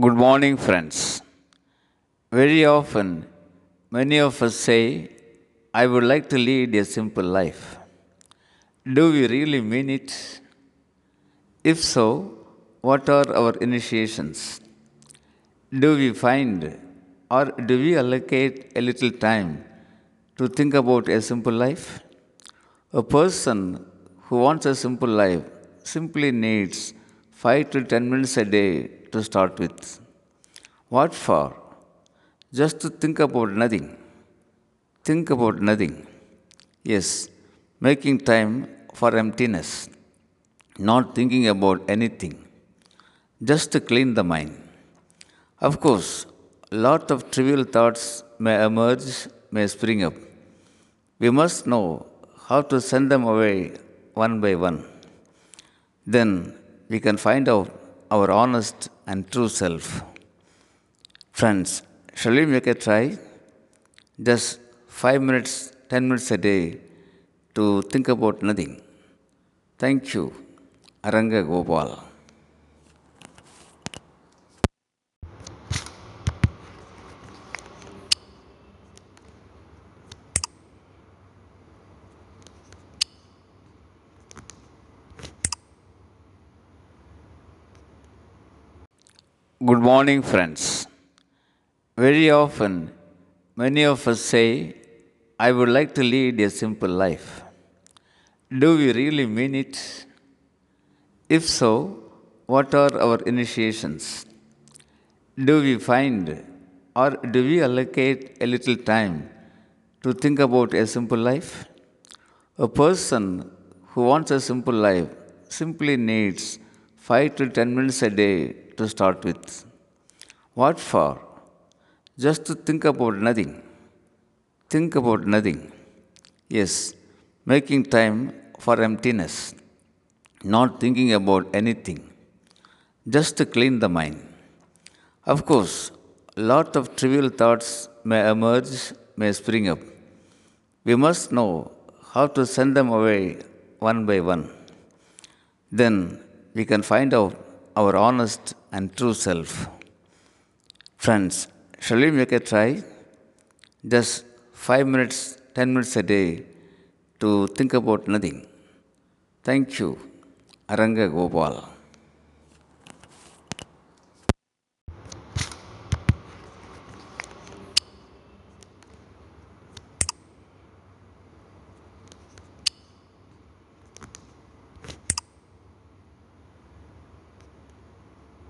Good morning, friends. Very often, many of us say, I would like to lead a simple life. Do we really mean it? If so, what are our initiations? Do we find or do we allocate a little time to think about a simple life? A person who wants a simple life simply needs 5 to 10 minutes a day to start with. What for? Just to think about nothing. Think about nothing. Yes, making time for emptiness, not thinking about anything, just to clean the mind. Of course, a lot of trivial thoughts may emerge, may spring up. We must know how to send them away one by one. Then we can find out our honest and true self. Friends, shall we make a try? Just five minutes, ten minutes a day to think about nothing. Thank you. Aranga Gopal. Good morning, friends. Very often, many of us say, I would like to lead a simple life. Do we really mean it? If so, what are our initiations? Do we find or do we allocate a little time to think about a simple life? A person who wants a simple life simply needs 5 to 10 minutes a day to start with. What for? Just to think about nothing. Think about nothing. Yes, making time for emptiness, not thinking about anything, just to clean the mind. Of course, lot of trivial thoughts may emerge, may spring up. We must know how to send them away one by one. Then we can find out our honest and true self. Friends, shall we make a try? Just five minutes, ten minutes a day to think about nothing. Thank you. Aranga Gopal.